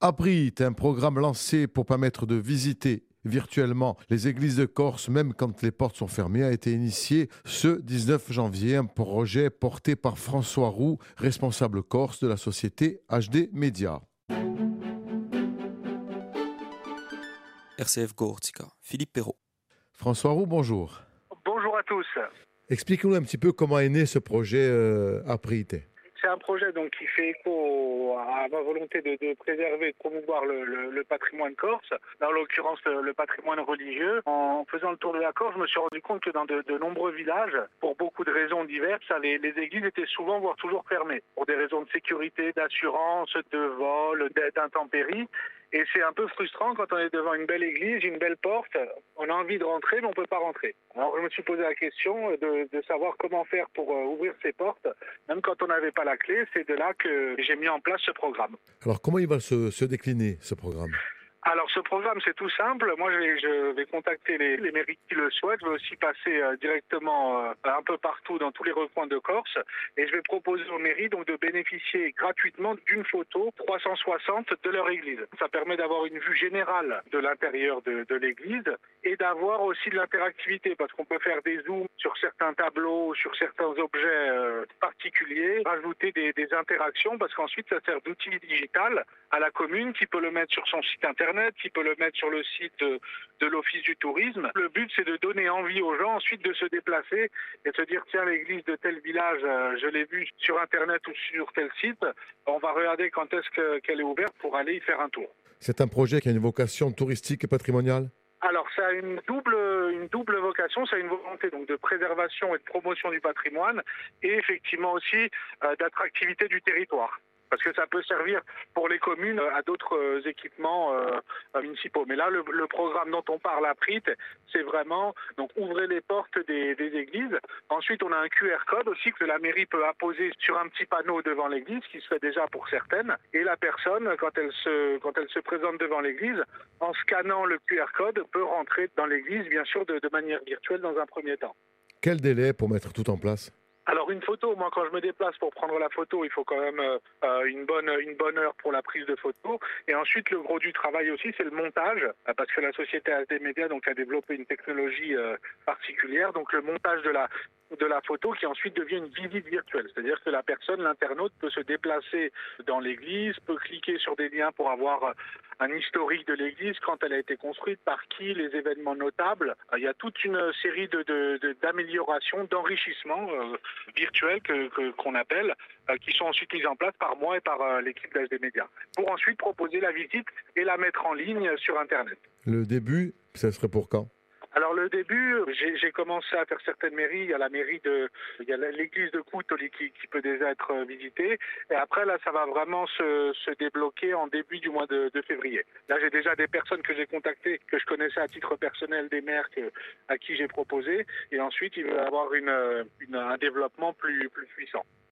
Abrit, un programme lancé pour permettre de visiter virtuellement les églises de Corse, même quand les portes sont fermées, a été initié ce 19 janvier. Un projet porté par François Roux, responsable corse de la société HD Média. RCF Gortica, Philippe Perrault. François Roux, bonjour. Bonjour à tous. Expliquez-nous un petit peu comment est né ce projet euh, c'est un projet donc qui fait écho à ma volonté de, préserver et de promouvoir le, patrimoine corse, en l'occurrence le, patrimoine religieux. En faisant le tour de la Corse, je me suis rendu compte que dans de, nombreux villages, pour beaucoup de raisons diverses, les, églises étaient souvent, voire toujours fermées, pour des raisons de sécurité, d'assurance, de vol, d'intempéries. Et c'est un peu frustrant quand on est devant une belle église, une belle porte, on a envie de rentrer, mais on ne peut pas rentrer. Alors je me suis posé la question de, savoir comment faire pour euh, ouvrir ces portes, même quand on n'avait pas la clé. C'est de là que j'ai mis en place ce programme. Alors comment il va se décliner, ce programme? Alors ce programme c'est tout simple. Moi je vais, contacter les, mairies qui le souhaitent. Je vais aussi passer euh, directement euh, un peu partout dans tous les recoins de Corse et je vais proposer aux mairies donc de bénéficier gratuitement d'une photo 360 de leur église. Ça permet d'avoir une vue générale de l'intérieur de, l'église et d'avoir aussi de l'interactivité parce qu'on peut faire des zooms sur certains tableaux, sur certains objets euh, particuliers, rajouter des interactions parce qu'ensuite ça sert d'outil digital à la commune qui peut le mettre sur son site internet qui peut le mettre sur le site de, de l'Office du tourisme. Le but, c'est de donner envie aux gens ensuite de se déplacer et de se dire, tiens, l'église de tel village, euh, je l'ai vue sur Internet ou sur tel site, on va regarder quand est-ce qu'elle est ouverte pour aller y faire un tour. C'est un projet qui a une vocation touristique et patrimoniale? Alors, ça a une double, une double vocation, ça a une volonté donc de préservation et de promotion du patrimoine, et effectivement aussi euh, d'attractivité du territoire parce que ça peut servir pour les communes à d'autres euh, équipements euh, municipaux. Mais là, le, le, programme dont on parle à Prit, c'est vraiment donc ouvrez les portes des, des, églises. Ensuite, on a un QR code aussi que la mairie peut apposer sur un petit panneau devant l'église, qui se fait déjà pour certaines. Et la personne, quand elle se, quand elle se présente devant l'église, en scannant le QR code, peut rentrer dans l'église, bien sûr, de, de manière virtuelle dans un premier temps. Quel délai pour mettre tout en place? Une photo, moi quand je me déplace pour prendre la photo, il faut quand même euh, une bonne une bonne heure pour la prise de photo. Et ensuite le gros du travail aussi, c'est le montage, euh, parce que la société HD Media a développé une technologie euh, particulière, donc le montage de la photo qui ensuite devient une visite virtuelle. C'est-à-dire que la personne, l'internaute, peut se déplacer dans l'église, peut cliquer sur des liens pour avoir un historique de l'église, quand elle a été construite, par qui, les événements notables. Il y a toute une série d'améliorations, de, de, d'enrichissement euh, virtuel qu'on que, qu'on appelle, euh, qui sont ensuite mises en place par moi et par euh, l'équipe d'HD Média, pour ensuite proposer la visite et la mettre en ligne sur Internet. Le début, ça serait pour quand? Alors le début, j'ai commencé à faire certaines mairies. Il y a la mairie de, il y a l'église de Coutoli qui, qui, peut déjà être visitée. Et après là, ça va vraiment se, se débloquer en début du mois de, de février. Là, j'ai déjà des personnes que j'ai contactées, que je connaissais à titre personnel, des maires que, à qui j'ai proposé. Et ensuite, il va y avoir une, une, un développement plus, plus puissant.